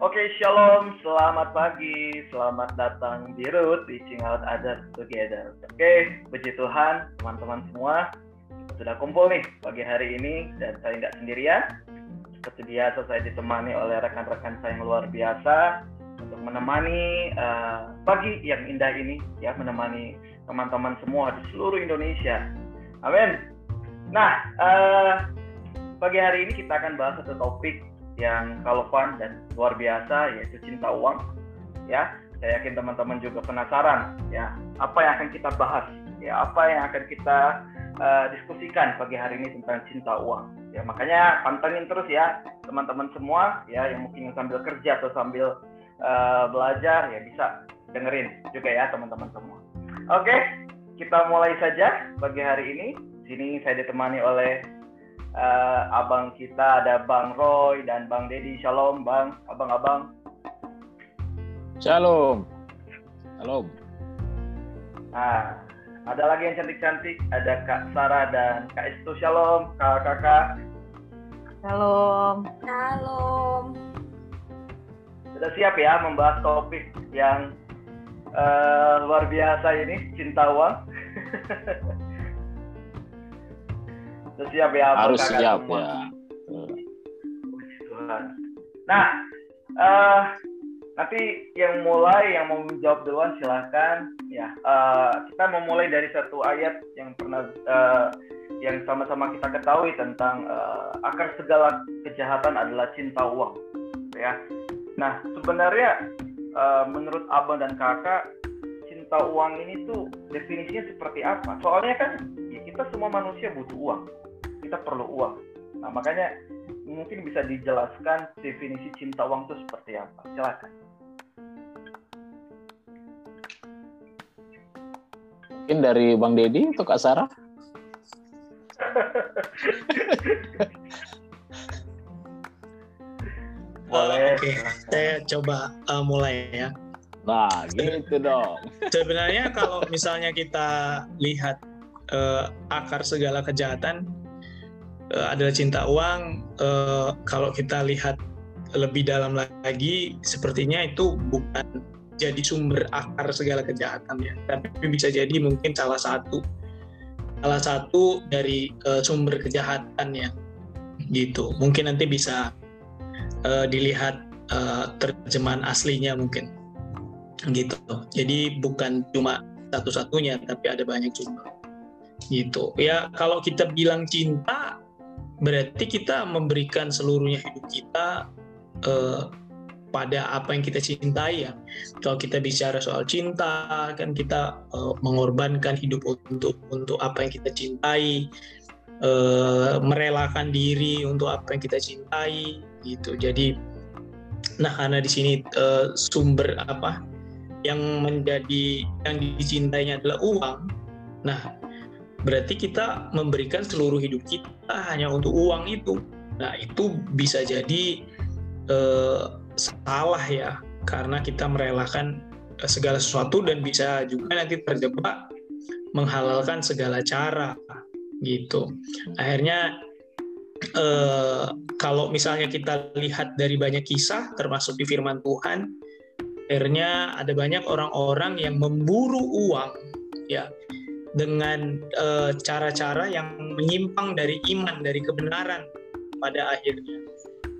Oke, shalom, selamat pagi, selamat datang di Root, di Out Others Together. Oke, puji Tuhan, teman-teman semua, sudah kumpul nih pagi hari ini, dan saya nggak sendirian. Seperti biasa, saya ditemani oleh rekan-rekan saya yang luar biasa, untuk menemani uh, pagi yang indah ini, ya, menemani teman-teman semua di seluruh Indonesia. Amin. Nah, uh, pagi hari ini kita akan bahas satu topik yang relevan dan luar biasa yaitu cinta uang ya. Saya yakin teman-teman juga penasaran ya apa yang akan kita bahas ya apa yang akan kita uh, diskusikan pagi hari ini tentang cinta uang ya. Makanya pantengin terus ya teman-teman semua ya yang mungkin sambil kerja atau sambil uh, belajar ya bisa dengerin juga ya teman-teman semua. Oke kita mulai saja pagi hari ini. Sini saya ditemani oleh uh, abang kita ada Bang Roy dan Bang Dedi. Shalom Bang, abang-abang. Shalom. Shalom. Nah, ada lagi yang cantik-cantik, ada Kak Sarah dan Kak Istu. Shalom, kakak-kakak. Shalom. Shalom. Sudah siap ya membahas topik yang uh, luar biasa ini, cinta uang? siap ya harus siap semua. ya. Tuhan nah uh, nanti yang mulai yang mau menjawab duluan silahkan. Ya uh, kita memulai dari satu ayat yang pernah uh, yang sama-sama kita ketahui tentang uh, akar segala kejahatan adalah cinta uang ya. Nah sebenarnya uh, menurut abang dan kakak cinta uang ini tuh definisinya seperti apa? Soalnya kan ya kita semua manusia butuh uang kita perlu uang. Nah, makanya mungkin bisa dijelaskan definisi cinta uang itu seperti apa. Silakan. Mungkin dari Bang Dedi untuk Kak Sarah. Boleh. Oke, okay. saya coba uh, mulai ya. Nah, gitu dong. Sebenarnya kalau misalnya kita lihat uh, akar segala kejahatan, uh, adalah cinta uang. Uh, kalau kita lihat lebih dalam lagi, sepertinya itu bukan jadi sumber akar segala kejahatan ya, tapi bisa jadi mungkin salah satu salah satu dari uh, sumber kejahatan ya, gitu. Mungkin nanti bisa uh, dilihat uh, terjemahan aslinya mungkin, gitu. Jadi bukan cuma satu-satunya, tapi ada banyak sumber gitu ya kalau kita bilang cinta berarti kita memberikan seluruhnya hidup kita uh, pada apa yang kita cintai ya. Kalau kita bicara soal cinta, kan kita uh, mengorbankan hidup untuk untuk apa yang kita cintai, uh, merelakan diri untuk apa yang kita cintai, gitu. Jadi, nah karena di sini uh, sumber apa yang menjadi yang dicintainya adalah uang. Nah, berarti kita memberikan seluruh hidup kita hanya untuk uang itu. Nah, itu bisa jadi eh, salah ya, karena kita merelakan eh, segala sesuatu dan bisa juga nanti terjebak menghalalkan segala cara gitu. Akhirnya eh, kalau misalnya kita lihat dari banyak kisah termasuk di firman Tuhan, akhirnya ada banyak orang-orang yang memburu uang ya dengan eh, cara-cara uh, yang menyimpang dari iman dari kebenaran pada akhirnya.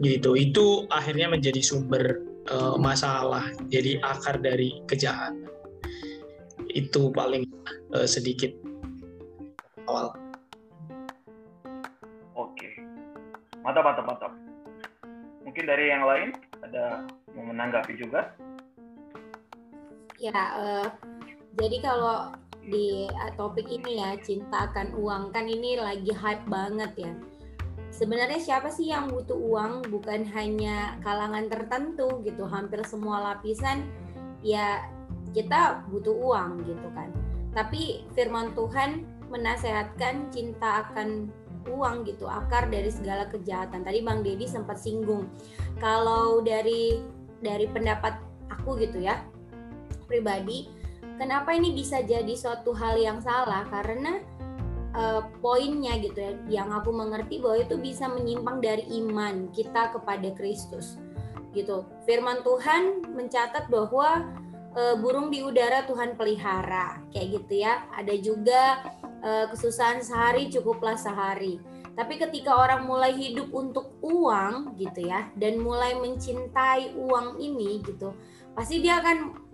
Gitu. Itu akhirnya menjadi sumber uh, masalah jadi akar dari kejahatan. Itu paling uh, sedikit awal. Oke. Mantap mantap mantap. Mungkin dari yang lain ada mau menanggapi juga? Ya uh, jadi kalau di uh, topik ini ya cinta akan uang. Kan ini lagi hype banget ya. Sebenarnya siapa sih yang butuh uang? Bukan hanya kalangan tertentu gitu hampir semua lapisan ya kita butuh uang gitu kan. Tapi firman Tuhan menasehatkan cinta akan uang gitu akar dari segala kejahatan. Tadi Bang Dedi sempat singgung kalau dari dari pendapat aku gitu ya pribadi kenapa ini bisa jadi suatu hal yang salah karena uh, poinnya gitu ya yang aku mengerti bahwa itu bisa menyimpang dari iman kita kepada Kristus gitu. Firman Tuhan mencatat bahwa e, burung di udara Tuhan pelihara, kayak gitu ya. Ada juga e, kesusahan sehari cukuplah sehari. Tapi ketika orang mulai hidup untuk uang gitu ya dan mulai mencintai uang ini gitu, pasti dia akan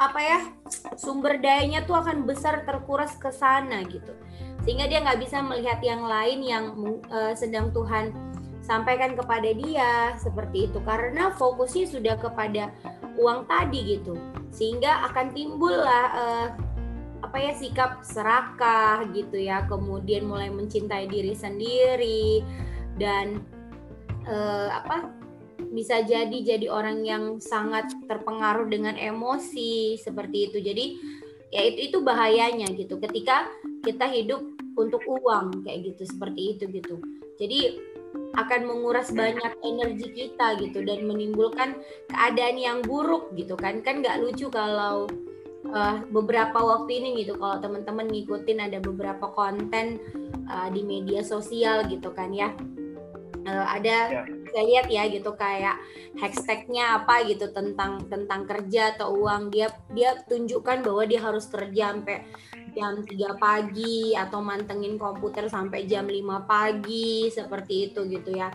apa ya sumber dayanya tuh akan besar terkuras ke sana gitu. Sehingga dia nggak bisa melihat yang lain yang uh, sedang Tuhan sampaikan kepada dia seperti itu. Karena fokusnya sudah kepada uang tadi gitu. Sehingga akan timbullah uh, apa ya sikap serakah gitu ya. Kemudian mulai mencintai diri sendiri dan uh, apa bisa jadi jadi orang yang sangat terpengaruh dengan emosi seperti itu. Jadi ya itu itu bahayanya gitu ketika kita hidup untuk uang kayak gitu seperti itu gitu. Jadi akan menguras banyak energi kita gitu dan menimbulkan keadaan yang buruk gitu kan kan nggak lucu kalau uh, beberapa waktu ini gitu kalau teman-teman ngikutin ada beberapa konten uh, di media sosial gitu kan ya uh, ada ya saya lihat ya gitu kayak hashtagnya apa gitu tentang tentang kerja atau uang dia dia tunjukkan bahwa dia harus kerja sampai jam 3 pagi atau mantengin komputer sampai jam 5 pagi seperti itu gitu ya.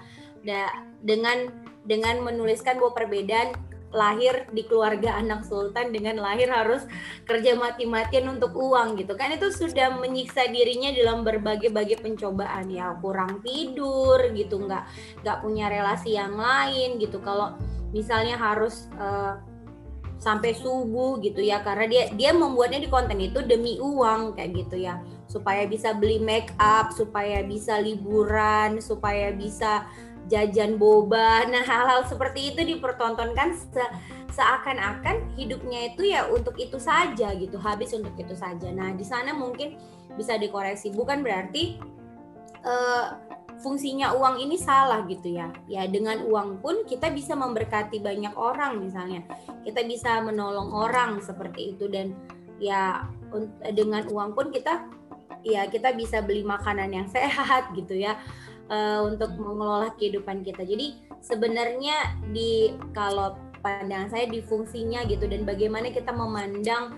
Dengan dengan menuliskan bahwa perbedaan lahir di keluarga anak sultan dengan lahir harus kerja mati-matian untuk uang gitu kan. Itu sudah menyiksa dirinya dalam berbagai-bagai pencobaan. Ya kurang tidur gitu nggak nggak punya relasi yang lain gitu. Kalau misalnya harus uh, sampai subuh gitu ya karena dia dia membuatnya di konten itu demi uang kayak gitu ya. Supaya bisa beli make up supaya bisa liburan supaya bisa jajan boba. Nah, hal-hal seperti itu dipertontonkan se seakan-akan hidupnya itu ya untuk itu saja gitu, habis untuk itu saja. Nah, di sana mungkin bisa dikoreksi. Bukan berarti uh, fungsinya uang ini salah gitu ya. Ya, dengan uang pun kita bisa memberkati banyak orang misalnya. Kita bisa menolong orang seperti itu dan ya dengan uang pun kita ya kita bisa beli makanan yang sehat gitu ya uh, untuk mengelola kehidupan kita. Jadi sebenarnya di kalau pandangan saya di fungsinya gitu dan bagaimana kita memandang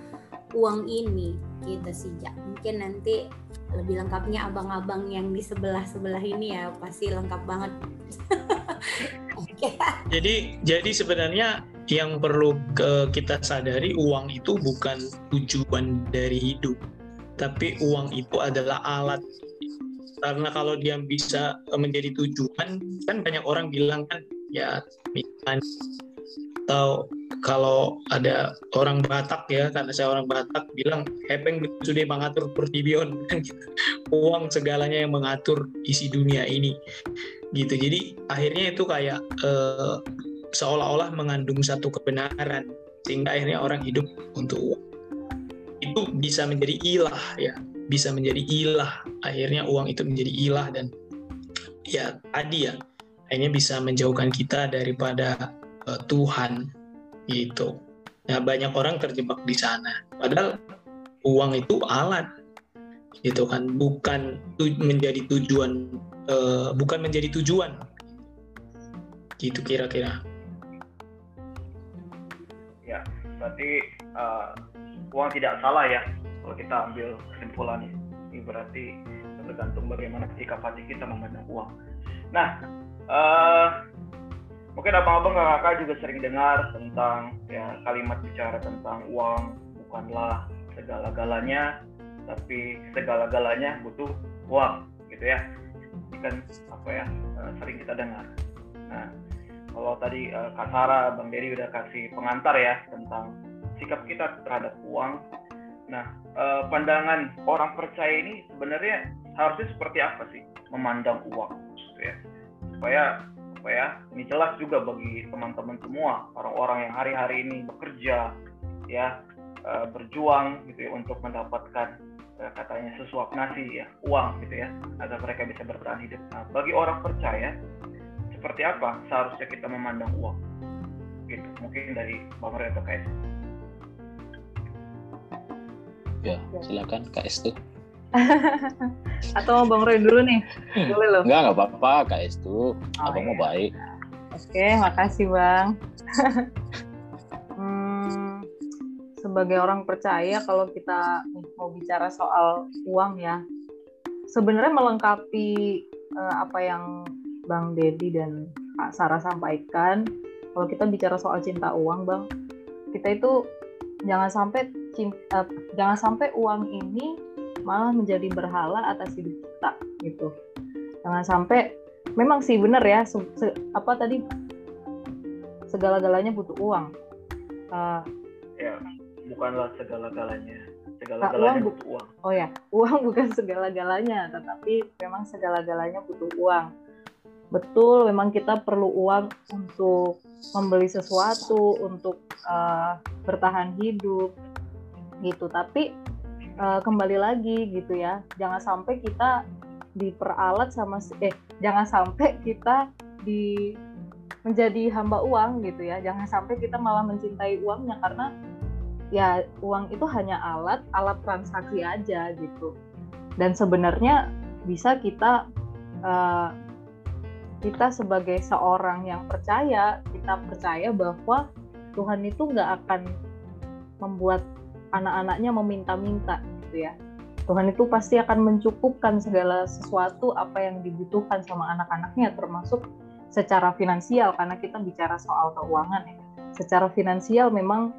uang ini gitu sih ya. Mungkin nanti lebih lengkapnya abang-abang yang di sebelah-sebelah ini ya pasti lengkap banget. Jadi jadi sebenarnya yang perlu ke kita sadari uang itu bukan tujuan dari hidup, tapi uang itu adalah alat karena kalau dia bisa eh, menjadi tujuan kan banyak orang bilang kan ya misalnya atau kalau ada orang Batak ya karena saya orang Batak bilang hepeng sudah mengatur pertibion kan gitu. uang segalanya yang mengatur isi dunia ini. Gitu. Jadi akhirnya itu kayak eh, seolah-olah mengandung satu kebenaran sehingga akhirnya orang hidup untuk uang. Itu bisa menjadi ilah ya bisa menjadi ilah. Akhirnya uang itu menjadi ilah dan ya tadi ya akhirnya bisa menjauhkan kita daripada uh, Tuhan gitu. Ya banyak orang terjebak di sana. Padahal uang itu alat gitu kan. Bukan tu, menjadi tujuan uh, bukan menjadi tujuan. Gitu kira-kira. Ya berarti uh, uang tidak salah ya kalau kita ambil kesimpulan ini berarti tergantung bagaimana sikap hati kita memandang uang. Nah, uh, mungkin abang-abang kakak juga sering dengar tentang ya kalimat bicara tentang uang bukanlah segala-galanya, tapi segala-galanya butuh uang, gitu ya. Ini kan apa ya uh, sering kita dengar. Nah, kalau tadi uh, Kak Sarah, Bang Dery udah kasih pengantar ya tentang sikap kita terhadap uang Nah, eh, pandangan orang percaya ini sebenarnya harusnya seperti apa sih memandang uang, gitu ya? Supaya apa ya? Ini jelas juga bagi teman-teman semua orang-orang yang hari-hari ini bekerja, ya eh, berjuang gitu ya untuk mendapatkan eh, katanya sesuap nasi ya, uang gitu ya, agar mereka bisa bertahan hidup. Nah, bagi orang percaya seperti apa seharusnya kita memandang uang? Gitu, mungkin dari Bang KS. Ya, silakan Kak Estu. Atau Bang Roy dulu nih? Boleh loh. Enggak, enggak apa-apa Kak Estu. Oh, Abang iya. mau baik. Oke, makasih Bang. hmm, sebagai orang percaya kalau kita mau bicara soal uang ya, sebenarnya melengkapi uh, apa yang Bang Dedi dan Kak Sarah sampaikan, kalau kita bicara soal cinta uang, Bang, kita itu jangan sampai cinta, uh, jangan sampai uang ini malah menjadi berhala atas hidup kita gitu. Jangan sampai memang sih benar ya se, se, apa tadi segala-galanya butuh uang. Uh, ya, bukanlah segala-galanya segala-galanya butuh uang. Oh ya, uang bukan segala-galanya, tetapi memang segala-galanya butuh uang. Betul, memang kita perlu uang untuk membeli sesuatu, untuk uh, bertahan hidup, gitu. Tapi uh, kembali lagi gitu ya, jangan sampai kita diperalat sama eh jangan sampai kita di menjadi hamba uang gitu ya. Jangan sampai kita malah mencintai uangnya karena ya uang itu hanya alat alat transaksi aja gitu dan sebenarnya bisa kita uh, kita sebagai seorang yang percaya kita percaya bahwa Tuhan itu nggak akan membuat anak-anaknya meminta-minta gitu ya. Tuhan itu pasti akan mencukupkan segala sesuatu apa yang dibutuhkan sama anak-anaknya termasuk secara finansial karena kita bicara soal keuangan ya. Secara finansial memang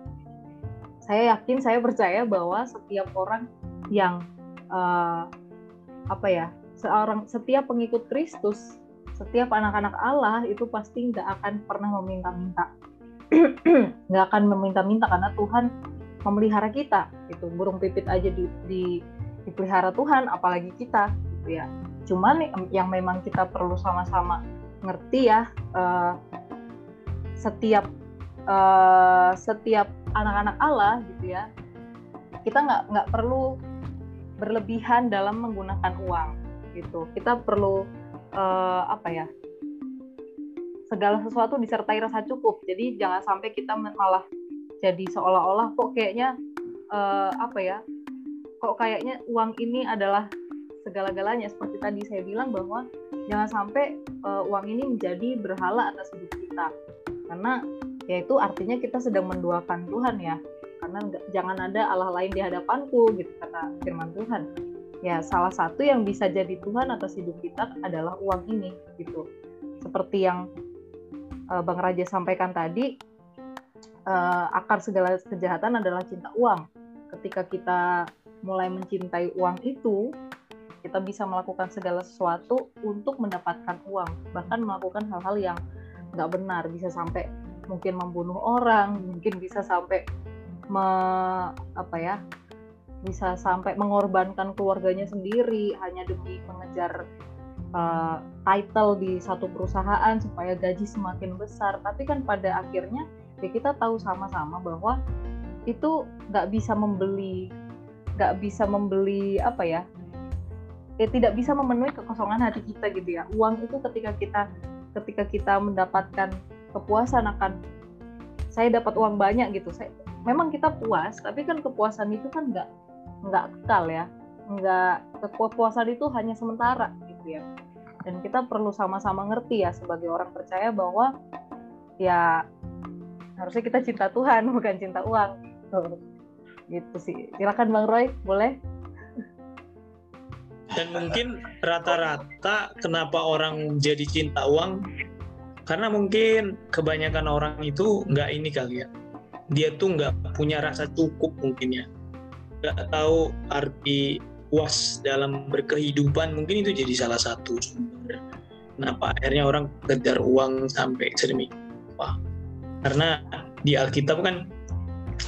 saya yakin saya percaya bahwa setiap orang yang uh, apa ya seorang setiap pengikut Kristus setiap anak-anak Allah itu pasti nggak akan pernah meminta-minta. Nggak akan meminta-minta karena Tuhan memelihara kita itu burung pipit aja di, di dipelihara Tuhan apalagi kita gitu ya. Cuman yang memang kita perlu sama-sama ngerti ya uh, setiap uh, setiap anak-anak Allah gitu ya kita nggak nggak perlu berlebihan dalam menggunakan uang gitu. Kita perlu uh, apa ya segala sesuatu disertai rasa cukup. Jadi jangan sampai kita malah jadi seolah-olah kok kayaknya uh, apa ya kok kayaknya uang ini adalah segala-galanya. Seperti tadi saya bilang bahwa jangan sampai uh, uang ini menjadi berhala atas hidup kita. Karena yaitu artinya kita sedang menduakan Tuhan ya. Karena jangan ada Allah lain di hadapanku gitu kata firman Tuhan ya salah satu yang bisa jadi Tuhan atas hidup kita adalah uang ini gitu. Seperti yang uh, Bang Raja sampaikan tadi uh, akar segala kejahatan adalah cinta uang. Ketika kita mulai mencintai uang itu kita bisa melakukan segala sesuatu untuk mendapatkan uang. Bahkan melakukan hal-hal yang nggak benar. Bisa sampai mungkin membunuh orang, mungkin bisa sampai me, apa ya, bisa sampai mengorbankan keluarganya sendiri hanya demi mengejar uh, title di satu perusahaan supaya gaji semakin besar. Tapi kan pada akhirnya ya kita tahu sama-sama bahwa itu nggak bisa membeli, nggak bisa membeli apa ya, ya tidak bisa memenuhi kekosongan hati kita gitu ya. Uang itu ketika kita ketika kita mendapatkan kepuasan akan saya dapat uang banyak gitu saya memang kita puas tapi kan kepuasan itu kan nggak nggak kekal ya nggak kepuasan itu hanya sementara gitu ya. Dan kita perlu sama-sama ngerti ya sebagai orang percaya bahwa ya harusnya kita cinta Tuhan bukan cinta uang. Gitu sih. Silakan Bang Roy boleh? Dan mungkin rata-rata kenapa orang jadi cinta uang? Karena mungkin kebanyakan orang itu nggak ini kali ya. Dia tuh nggak punya rasa cukup mungkin ya nggak tahu arti puas dalam berkehidupan mungkin itu jadi salah satu sumber kenapa akhirnya orang kejar uang sampai sedemikian apa karena di Alkitab kan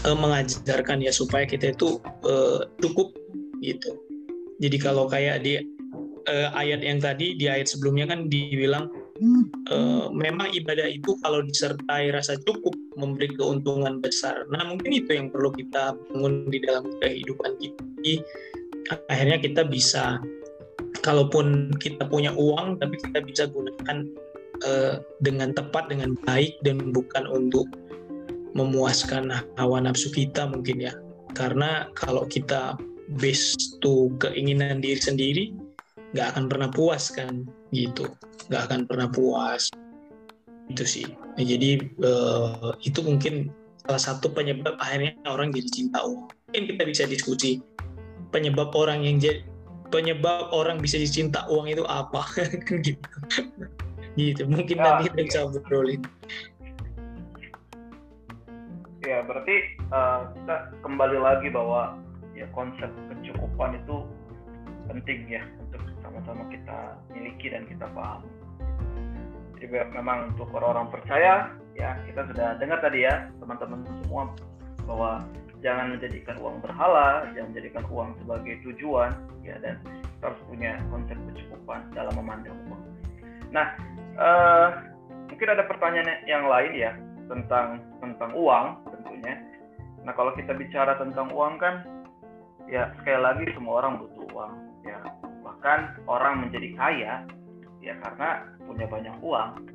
e, mengajarkan ya supaya kita itu e, cukup gitu. Jadi kalau kayak di e, ayat yang tadi di ayat sebelumnya kan dibilang uh, memang ibadah itu kalau disertai rasa cukup memberi keuntungan besar. Nah mungkin itu yang perlu kita bangun di dalam kehidupan kita. Jadi, akhirnya kita bisa, kalaupun kita punya uang, tapi kita bisa gunakan uh, dengan tepat, dengan baik, dan bukan untuk memuaskan hawa nafsu kita mungkin ya. Karena kalau kita base to keinginan diri sendiri, nggak akan pernah puas kan gitu. Nggak akan pernah puas. Itu sih. Jadi uh, itu mungkin salah satu penyebab akhirnya orang jadi cinta uang. Mungkin kita bisa diskusi penyebab orang yang jadi penyebab orang bisa dicinta uang itu apa gitu. Gitu mungkin ya, nanti kita bisa obrolin. Ya berarti uh, kita kembali lagi bahwa ya konsep kecukupan itu penting ya untuk sama-sama kita miliki dan kita paham jadi memang untuk orang-orang percaya ya kita sudah dengar tadi ya teman-teman semua bahwa jangan menjadikan uang berhala, jangan menjadikan uang sebagai tujuan, ya dan kita harus punya konsep kecukupan dalam memandang uang. Nah, uh, mungkin ada pertanyaan yang lain ya tentang tentang uang tentunya. Nah, kalau kita bicara tentang uang kan, ya sekali lagi semua orang butuh uang, ya bahkan orang menjadi kaya ya karena punya banyak uang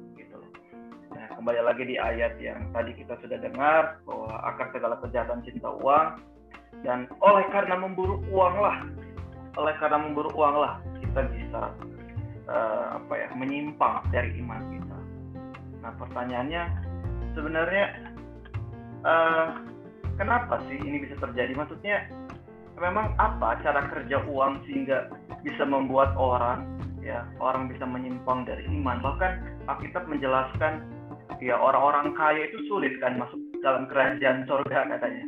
Nah, kembali lagi di ayat yang tadi kita sudah dengar bahwa akar segala kejahatan cinta uang dan oleh karena memburu uang lah, oleh karena memburu uang lah kita bisa uh, apa ya menyimpang dari iman kita. Nah, pertanyaannya sebenarnya uh, kenapa sih ini bisa terjadi? Maksudnya memang apa cara kerja uang sehingga bisa membuat orang ya orang bisa menyimpang dari iman? Bahkan Alkitab menjelaskan ya orang-orang kaya itu sulit kan masuk dalam kerajaan surga katanya.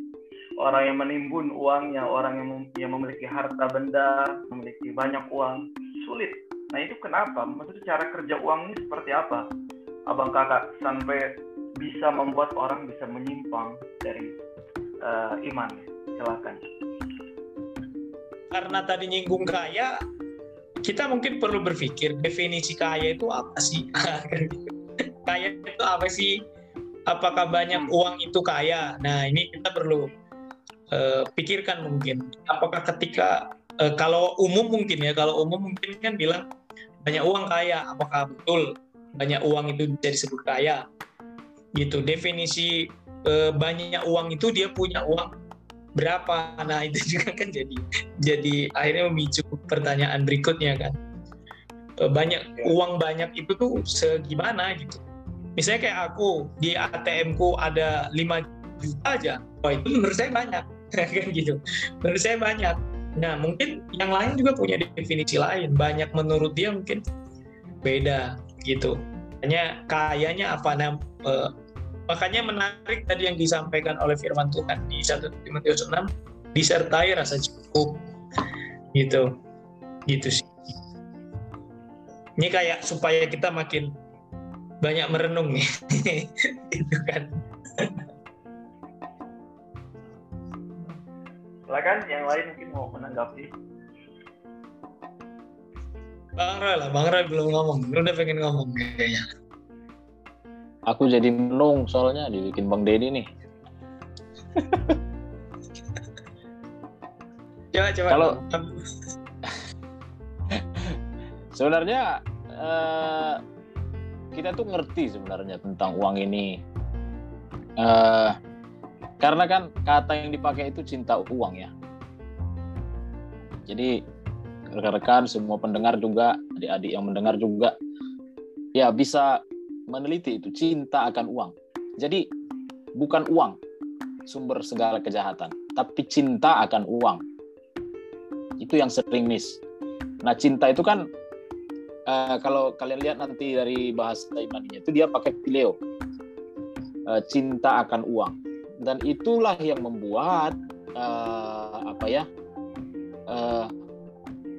Orang yang menimbun uangnya orang yang, mem yang memiliki harta benda memiliki banyak uang sulit. Nah itu kenapa? Maksudnya cara kerja uang ini seperti apa? Abang kakak sampai bisa membuat orang bisa menyimpang dari uh, iman? Silakan karena tadi nyinggung kaya kita mungkin perlu berpikir definisi kaya itu apa sih kaya itu apa sih? Apakah banyak uang itu kaya? Nah ini kita perlu uh, pikirkan mungkin. Apakah ketika uh, kalau umum mungkin ya, kalau umum mungkin kan bilang banyak uang kaya. Apakah betul banyak uang itu bisa disebut kaya? Gitu. Definisi uh, banyak uang itu dia punya uang berapa? Nah itu juga kan jadi jadi akhirnya memicu pertanyaan berikutnya kan. Banyak ya. uang banyak itu tuh segimana gitu. Misalnya kayak aku di ATM ku ada 5 juta aja. Wah itu menurut saya banyak. Kan gitu. Menurut saya banyak. Nah mungkin yang lain juga punya definisi lain. Banyak menurut dia mungkin beda gitu. Hanya kayanya apa? Nah, eh, makanya menarik tadi yang disampaikan oleh firman Tuhan di 1 Timotius 6 disertai rasa cukup. Gitu. Gitu sih. Ini kayak supaya kita makin banyak merenung nih. Itu kan. Silakan yang lain mungkin mau menanggapi. Bang Roy lah, Bang Roy belum ngomong, lu udah pengen ngomong kayaknya. Aku jadi menung soalnya dibikin Bang Dedi nih. coba coba. Kalau sebenarnya uh, kita tuh ngerti sebenarnya tentang uang ini uh, karena kan kata yang dipakai itu cinta uang ya jadi rekan-rekan semua pendengar juga adik-adik yang mendengar juga ya bisa meneliti itu cinta akan uang. Jadi bukan uang sumber segala kejahatan tapi cinta akan uang. Itu yang sering miss. Nah cinta itu kan uh, kalau kalian lihat nanti dari bahasa imaninya itu dia pakai pileo. Uh, cinta akan uang. Dan itulah yang membuat uh, apa ya uh,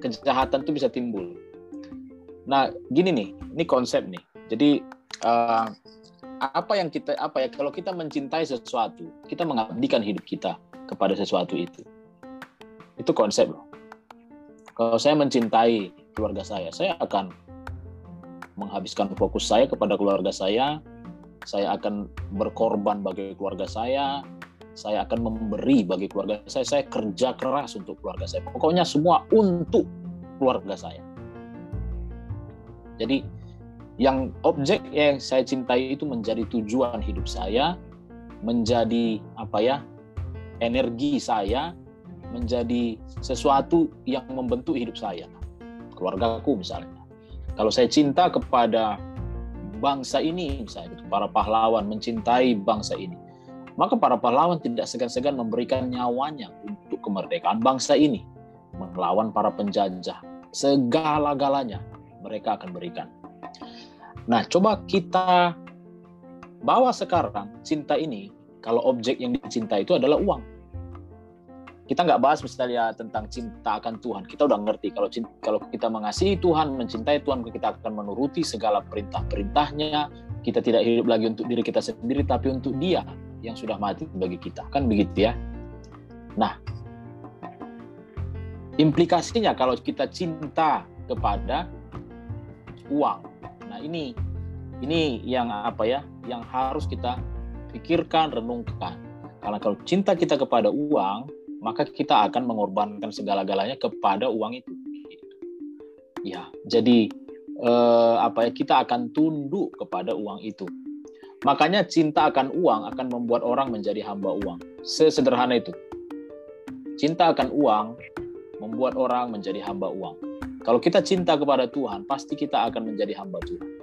kejahatan itu bisa timbul. Nah gini nih, ini konsep nih. Jadi uh, apa yang kita apa ya kalau kita mencintai sesuatu, kita mengabdikan hidup kita kepada sesuatu itu. Itu konsep loh. Kalau saya mencintai keluarga saya. Saya akan menghabiskan fokus saya kepada keluarga saya. Saya akan berkorban bagi keluarga saya. Saya akan memberi bagi keluarga saya. Saya kerja keras untuk keluarga saya. Pokoknya semua untuk keluarga saya. Jadi yang objek yang saya cintai itu menjadi tujuan hidup saya, menjadi apa ya? energi saya, menjadi sesuatu yang membentuk hidup saya keluargaku misalnya. Kalau saya cinta kepada bangsa ini misalnya gitu, para pahlawan mencintai bangsa ini maka para pahlawan tidak segan-segan memberikan nyawanya untuk kemerdekaan bangsa ini melawan para penjajah segala-galanya mereka akan berikan nah coba kita bawa sekarang cinta ini kalau objek yang dicinta itu adalah uang kita nggak bahas misalnya tentang cinta akan Tuhan. Kita udah ngerti kalau cinta, kalau kita mengasihi Tuhan, mencintai Tuhan, kita akan menuruti segala perintah-perintahnya. Kita tidak hidup lagi untuk diri kita sendiri, tapi untuk Dia yang sudah mati bagi kita. Kan begitu ya? Nah, implikasinya kalau kita cinta kepada uang. Nah, ini ini yang apa ya? Yang harus kita pikirkan, renungkan. Karena kalau cinta kita kepada uang, maka kita akan mengorbankan segala-galanya kepada uang itu. Ya, jadi eh, apa ya kita akan tunduk kepada uang itu. Makanya cinta akan uang akan membuat orang menjadi hamba uang. Sesederhana itu. Cinta akan uang membuat orang menjadi hamba uang. Kalau kita cinta kepada Tuhan, pasti kita akan menjadi hamba Tuhan.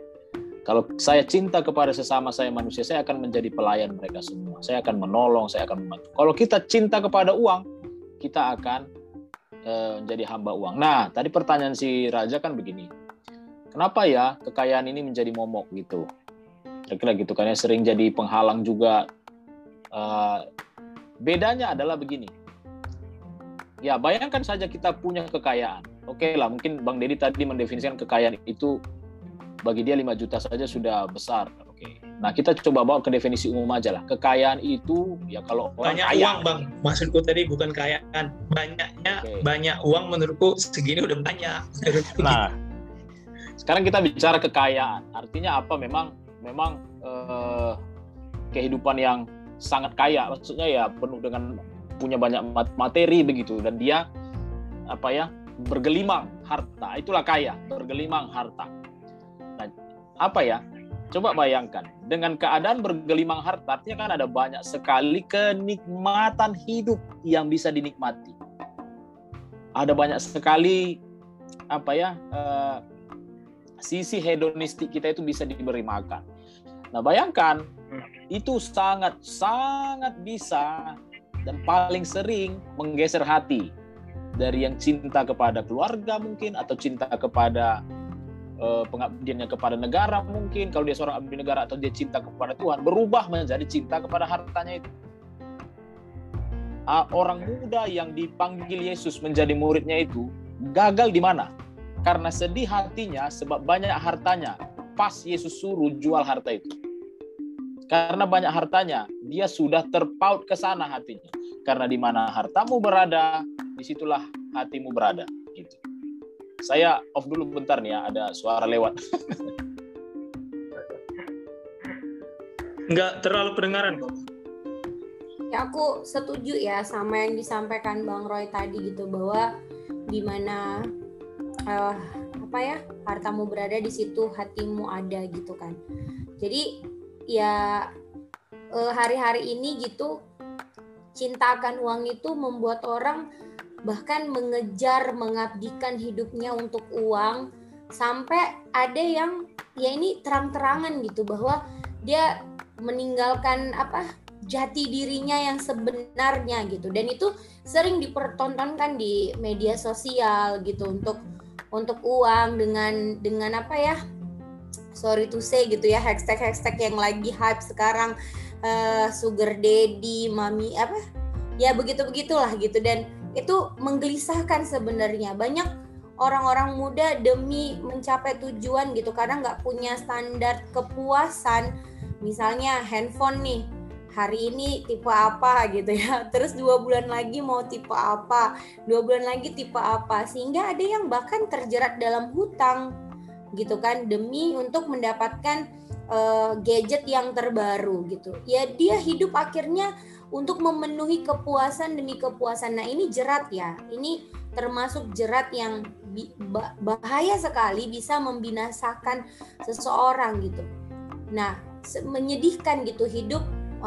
Kalau saya cinta kepada sesama saya manusia, saya akan menjadi pelayan mereka semua. Saya akan menolong, saya akan membantu. Kalau kita cinta kepada uang, kita akan e, menjadi hamba uang. Nah, tadi pertanyaan si Raja kan begini. Kenapa ya kekayaan ini menjadi momok gitu? Kira-kira gitu kan ya sering jadi penghalang juga. E, bedanya adalah begini. Ya, bayangkan saja kita punya kekayaan. Oke lah, mungkin Bang Dedi tadi mendefinisikan kekayaan itu bagi dia 5 juta saja sudah besar. Oke. Nah, kita coba bawa ke definisi umum aja lah. Kekayaan itu ya kalau orang banyak kaya, uang, Bang. Maksudku tadi bukan kekayaan. Banyaknya okay. banyak uang menurutku segini udah banyak. nah, sekarang kita bicara kekayaan. Artinya apa? Memang memang eh, kehidupan yang sangat kaya. Maksudnya ya penuh dengan punya banyak materi begitu dan dia apa ya? Bergelimang harta. Itulah kaya, bergelimang harta apa ya? Coba bayangkan, dengan keadaan bergelimang harta, artinya kan ada banyak sekali kenikmatan hidup yang bisa dinikmati. Ada banyak sekali apa ya uh, sisi hedonistik kita itu bisa diberi makan. Nah bayangkan itu sangat sangat bisa dan paling sering menggeser hati dari yang cinta kepada keluarga mungkin atau cinta kepada uh, pengabdiannya kepada negara mungkin. Kalau dia seorang abdi negara atau dia cinta kepada Tuhan berubah menjadi cinta kepada hartanya itu. Uh, orang muda yang dipanggil Yesus menjadi muridnya itu gagal di mana? Karena sedih hatinya sebab banyak hartanya. Pas Yesus suruh jual harta itu. Karena banyak hartanya dia sudah terpaut ke sana hatinya. Karena di mana hartamu berada di situlah hatimu berada gitu saya off dulu bentar nih ya, ada suara lewat. Enggak terlalu kedengaran kok. Ya aku setuju ya sama yang disampaikan Bang Roy tadi gitu bahwa di mana uh, apa ya hartamu berada di situ hatimu ada gitu kan. Jadi ya uh, hari-hari ini gitu cinta akan uang itu membuat orang bahkan mengejar mengabdikan hidupnya untuk uang sampai ada yang ya ini terang-terangan gitu bahwa dia meninggalkan apa jati dirinya yang sebenarnya gitu. Dan itu sering dipertontonkan di media sosial gitu untuk untuk uang dengan dengan apa ya sorry to say gitu ya hashtag hashtag yang lagi hype sekarang uh, sugar daddy mami apa? Ya begitu begitulah gitu. Dan itu menggelisahkan sebenarnya. Banyak orang-orang muda demi mencapai tujuan gitu kadang nggak punya standar kepuasan. Misalnya handphone nih hari ini tipe apa gitu ya. Terus dua bulan lagi mau tipe apa dua bulan lagi tipe apa. Sehingga ada yang bahkan terjerat dalam hutang gitu kan demi untuk mendapatkan uh, gadget yang terbaru gitu. Ya dia hidup akhirnya untuk memenuhi kepuasan demi kepuasan. Nah, ini jerat ya. Ini termasuk jerat yang bahaya sekali bisa membinasakan seseorang gitu. Nah, menyedihkan gitu hidup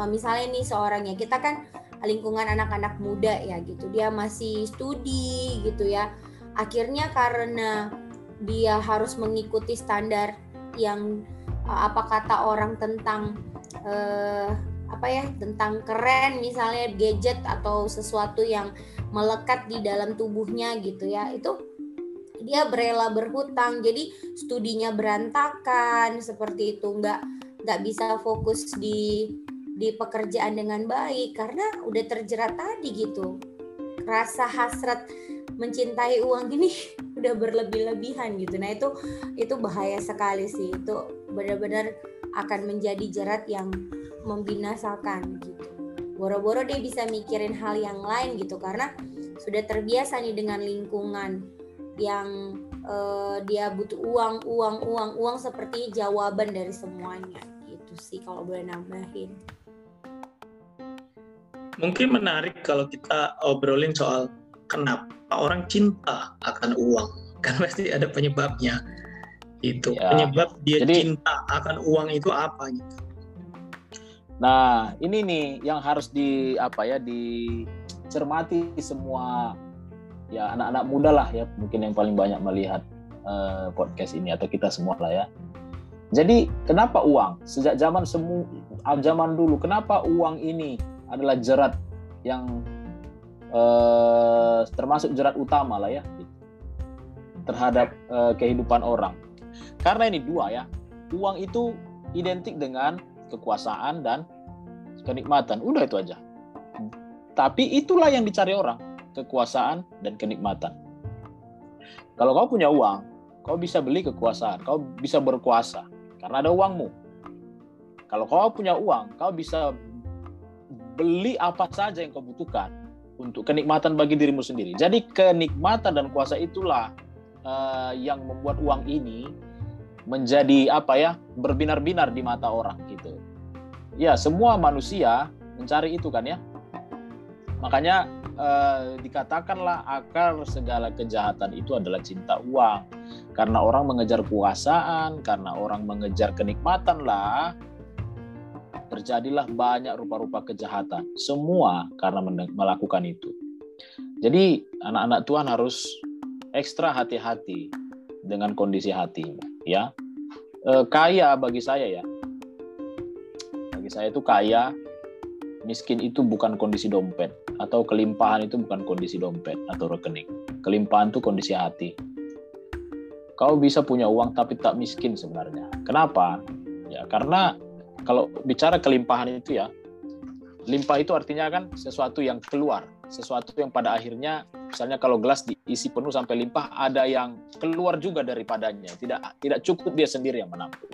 misalnya nih seorang ya kita kan lingkungan anak-anak muda ya gitu. Dia masih studi gitu ya. Akhirnya karena dia harus mengikuti standar yang uh, apa kata orang tentang uh, apa ya tentang keren misalnya gadget atau sesuatu yang melekat di dalam tubuhnya gitu ya. Itu dia berela berhutang jadi studinya berantakan seperti itu. Nggak nggak bisa fokus di di pekerjaan dengan baik karena udah terjerat tadi gitu. Rasa hasrat mencintai uang ini udah berlebih-lebihan gitu. Nah itu itu bahaya sekali sih. Itu benar-benar akan menjadi jerat yang membinasakan gitu. Boro-boro dia bisa mikirin hal yang lain gitu karena sudah terbiasa nih dengan lingkungan yang uh, dia butuh uang, uang, uang, uang seperti jawaban dari semuanya. Itu sih kalau boleh nambahin. Mungkin menarik kalau kita obrolin soal kenapa orang cinta akan uang. Kan pasti ada penyebabnya. Itu ya. penyebab dia Jadi, cinta akan uang itu apa gitu Nah, ini nih yang harus di apa ya dicermati semua ya anak-anak muda lah ya mungkin yang paling banyak melihat uh, podcast ini atau kita semua lah ya. Jadi kenapa uang? Sejak zaman semu zaman dulu kenapa uang ini adalah jerat yang uh, termasuk jerat utama lah ya terhadap uh, kehidupan orang. Karena ini dua ya. Uang itu identik dengan kekuasaan dan kenikmatan. Udah itu aja. Tapi itulah yang dicari orang, kekuasaan dan kenikmatan. Kalau kau punya uang, kau bisa beli kekuasaan, kau bisa berkuasa karena ada uangmu. Kalau kau punya uang, kau bisa beli apa saja yang kau butuhkan untuk kenikmatan bagi dirimu sendiri. Jadi kenikmatan dan kuasa itulah uh, yang membuat uang ini menjadi apa ya berbinar-binar di mata orang gitu ya semua manusia mencari itu kan ya. Makanya eh, dikatakanlah akar segala kejahatan itu adalah cinta uang. Karena orang mengejar kuasaan, karena orang mengejar kenikmatan lah, terjadilah banyak rupa-rupa kejahatan. Semua karena melakukan itu. Jadi anak-anak Tuhan harus ekstra hati-hati dengan kondisi hatimu, ya. E, kaya bagi saya ya, saya itu kaya, miskin itu bukan kondisi dompet atau kelimpahan itu bukan kondisi dompet atau rekening. Kelimpahan itu kondisi hati. Kau bisa punya uang tapi tak miskin sebenarnya. Kenapa? Ya karena kalau bicara kelimpahan itu ya, limpah itu artinya kan sesuatu yang keluar, sesuatu yang pada akhirnya misalnya kalau gelas diisi penuh sampai limpah ada yang keluar juga daripadanya, tidak tidak cukup dia sendiri yang menampung.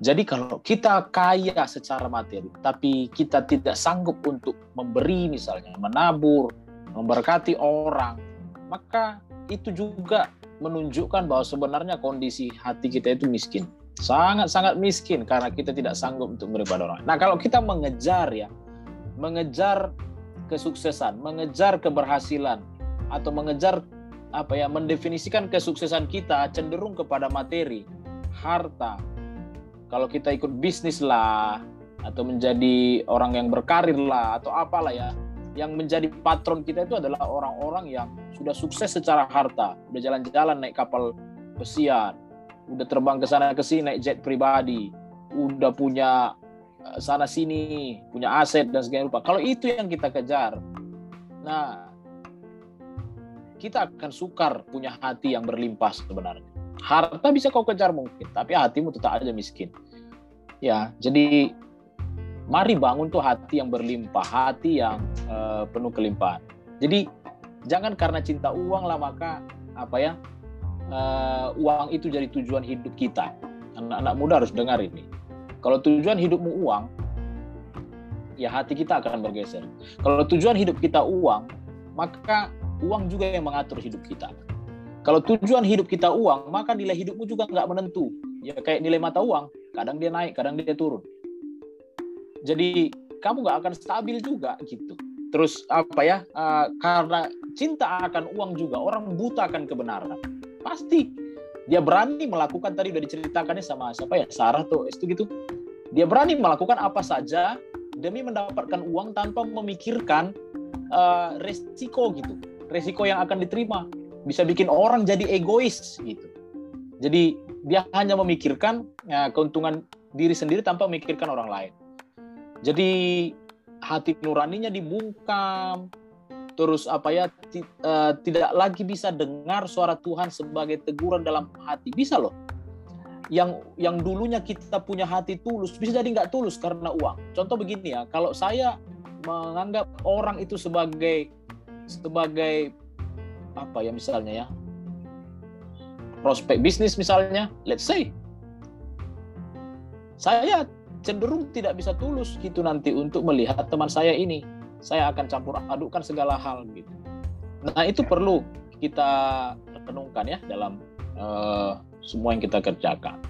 Jadi kalau kita kaya secara materi, tapi kita tidak sanggup untuk memberi misalnya, menabur, memberkati orang, maka itu juga menunjukkan bahwa sebenarnya kondisi hati kita itu miskin. Sangat-sangat miskin karena kita tidak sanggup untuk memberi pada orang. Nah kalau kita mengejar ya, mengejar kesuksesan, mengejar keberhasilan, atau mengejar apa ya, mendefinisikan kesuksesan kita cenderung kepada materi, harta, kalau kita ikut bisnis lah atau menjadi orang yang berkarir lah atau apalah ya yang menjadi patron kita itu adalah orang-orang yang sudah sukses secara harta. Udah jalan-jalan naik kapal pesiar udah terbang ke sana ke sini naik jet pribadi udah punya sana sini punya aset dan segala rupa kalau itu yang kita kejar nah kita akan sukar punya hati yang berlimpah sebenarnya harta bisa kau kejar mungkin, tapi hatimu tetap aja miskin. Ya, jadi mari bangun tuh hati yang berlimpah, hati yang uh, penuh kelimpahan. Jadi jangan karena cinta uang lah maka apa ya uh, uang itu jadi tujuan hidup kita. Anak-anak muda harus dengar ini. Kalau tujuan hidupmu uang, ya hati kita akan bergeser. Kalau tujuan hidup kita uang, maka uang juga yang mengatur hidup kita. Kalau tujuan hidup kita uang, maka nilai hidupmu juga nggak menentu. Ya kayak nilai mata uang, kadang dia naik, kadang dia turun. Jadi kamu nggak akan stabil juga gitu. Terus apa ya? Uh, karena cinta akan uang juga, orang buta akan kebenaran. Pasti dia berani melakukan tadi udah diceritakannya sama siapa ya Sarah tuh itu gitu. Dia berani melakukan apa saja demi mendapatkan uang tanpa memikirkan uh, resiko gitu, resiko yang akan diterima bisa bikin orang jadi egois gitu. Jadi dia hanya memikirkan ya, keuntungan diri sendiri tanpa memikirkan orang lain. Jadi hati nuraninya dibungkam, terus apa ya uh, tidak lagi bisa dengar suara Tuhan sebagai teguran dalam hati. Bisa loh. Yang yang dulunya kita punya hati tulus bisa jadi nggak tulus karena uang. Contoh begini ya, kalau saya menganggap orang itu sebagai sebagai apa ya misalnya ya prospek bisnis misalnya, let's say saya cenderung tidak bisa tulus gitu nanti untuk melihat teman saya ini. Saya akan campur adukkan segala hal gitu. Nah itu perlu kita renungkan ya dalam uh, semua yang kita kerjakan.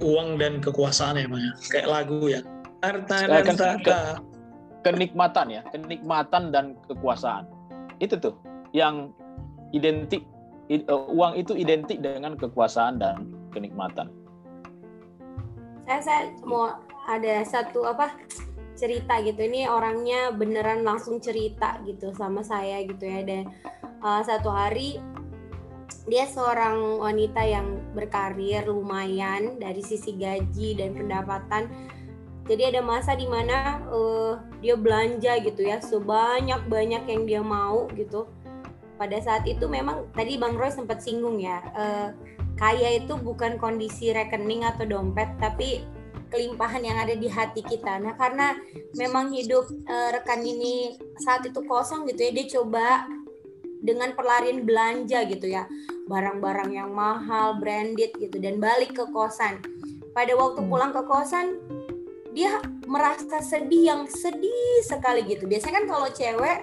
Uang dan kekuasaan ya, Maya. Kayak lagu ya. Harta dan kan tahta. kenikmatan ya, kenikmatan dan kekuasaan. Itu tuh yang identik uh, uang itu identik dengan kekuasaan dan kenikmatan saya saya mau ada satu apa cerita gitu. Ini orangnya beneran langsung cerita gitu sama saya gitu ya. Dan uh, satu hari dia seorang wanita yang berkarir lumayan dari sisi gaji dan pendapatan. Jadi ada masa di mana uh, dia belanja gitu ya sebanyak banyak yang dia mau gitu. Pada saat itu memang tadi bang Roy sempat singgung ya uh, kaya itu bukan kondisi rekening atau dompet tapi kelimpahan yang ada di hati kita. Nah, karena memang hidup e, rekan ini saat itu kosong gitu ya, dia coba dengan pelarian belanja gitu ya. Barang-barang yang mahal, branded gitu dan balik ke kosan. Pada waktu pulang ke kosan dia merasa sedih yang sedih sekali gitu. Biasanya kan kalau cewek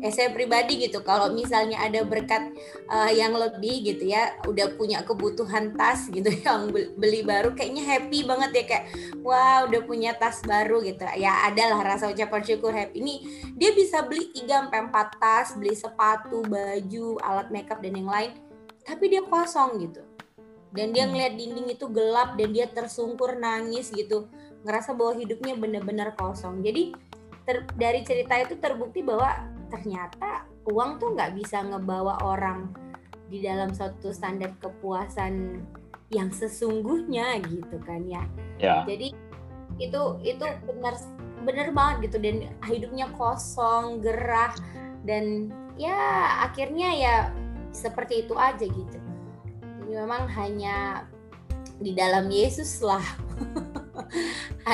eh saya pribadi gitu kalau misalnya ada berkat uh, yang lebih gitu ya udah punya kebutuhan tas gitu yang beli baru kayaknya happy banget ya kayak wah udah punya tas baru gitu ya adalah rasa ucapan syukur happy ini dia bisa beli 3 sampai 4 tas beli sepatu baju alat makeup dan yang lain tapi dia kosong gitu dan dia hmm. ngeliat dinding itu gelap dan dia tersungkur nangis gitu ngerasa bahwa hidupnya benar-benar kosong jadi ter, dari cerita itu terbukti bahwa ternyata uang tuh nggak bisa ngebawa orang di dalam suatu standar kepuasan yang sesungguhnya gitu kan ya. ya. Jadi itu itu benar benar banget gitu dan hidupnya kosong, gerah dan ya akhirnya ya seperti itu aja gitu. Jadi memang hanya di dalam Yesus lah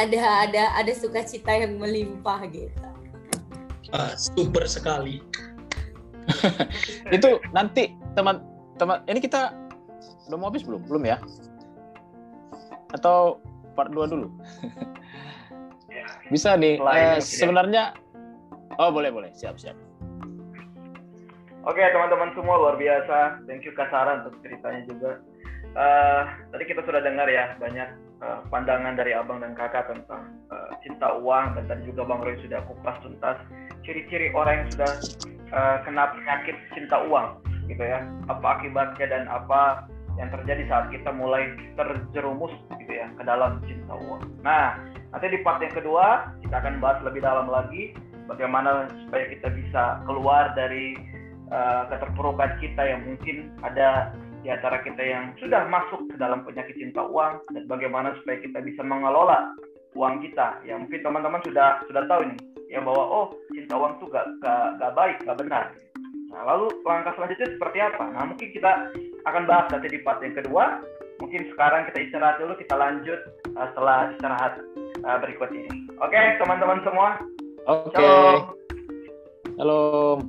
ada ada ada sukacita yang melimpah gitu uh, super sekali. itu nanti teman-teman ini kita udah mau habis belum? Belum ya? Atau part 2 dulu? Bisa nih. eh, sebenarnya Oh, boleh boleh. Siap, siap. Oke, teman-teman semua luar biasa. Thank you Kasara untuk ceritanya juga. Uh, tadi kita sudah dengar ya banyak uh, pandangan dari abang dan kakak tentang uh, cinta uang dan tadi juga bang Roy sudah kupas tuntas ciri-ciri orang yang sudah uh, kena penyakit cinta uang gitu ya apa akibatnya dan apa yang terjadi saat kita mulai terjerumus gitu ya ke dalam cinta uang. Nah, nanti di part yang kedua kita akan bahas lebih dalam lagi bagaimana supaya kita bisa keluar dari uh, keterpurukan kita yang mungkin ada di antara kita yang sudah masuk ke dalam penyakit cinta uang dan bagaimana supaya kita bisa mengelola uang kita. Ya mungkin teman-teman sudah sudah tahu ini ya bahwa oh cinta uang tuh gak, gak, gak baik, gak benar. Nah, lalu langkah selanjutnya seperti apa? Nah, mungkin kita akan bahas nanti di part yang kedua. Mungkin sekarang kita istirahat dulu, kita lanjut uh, setelah istirahat uh, berikut ini. Oke, okay, teman-teman semua. Oke. Okay. Halo.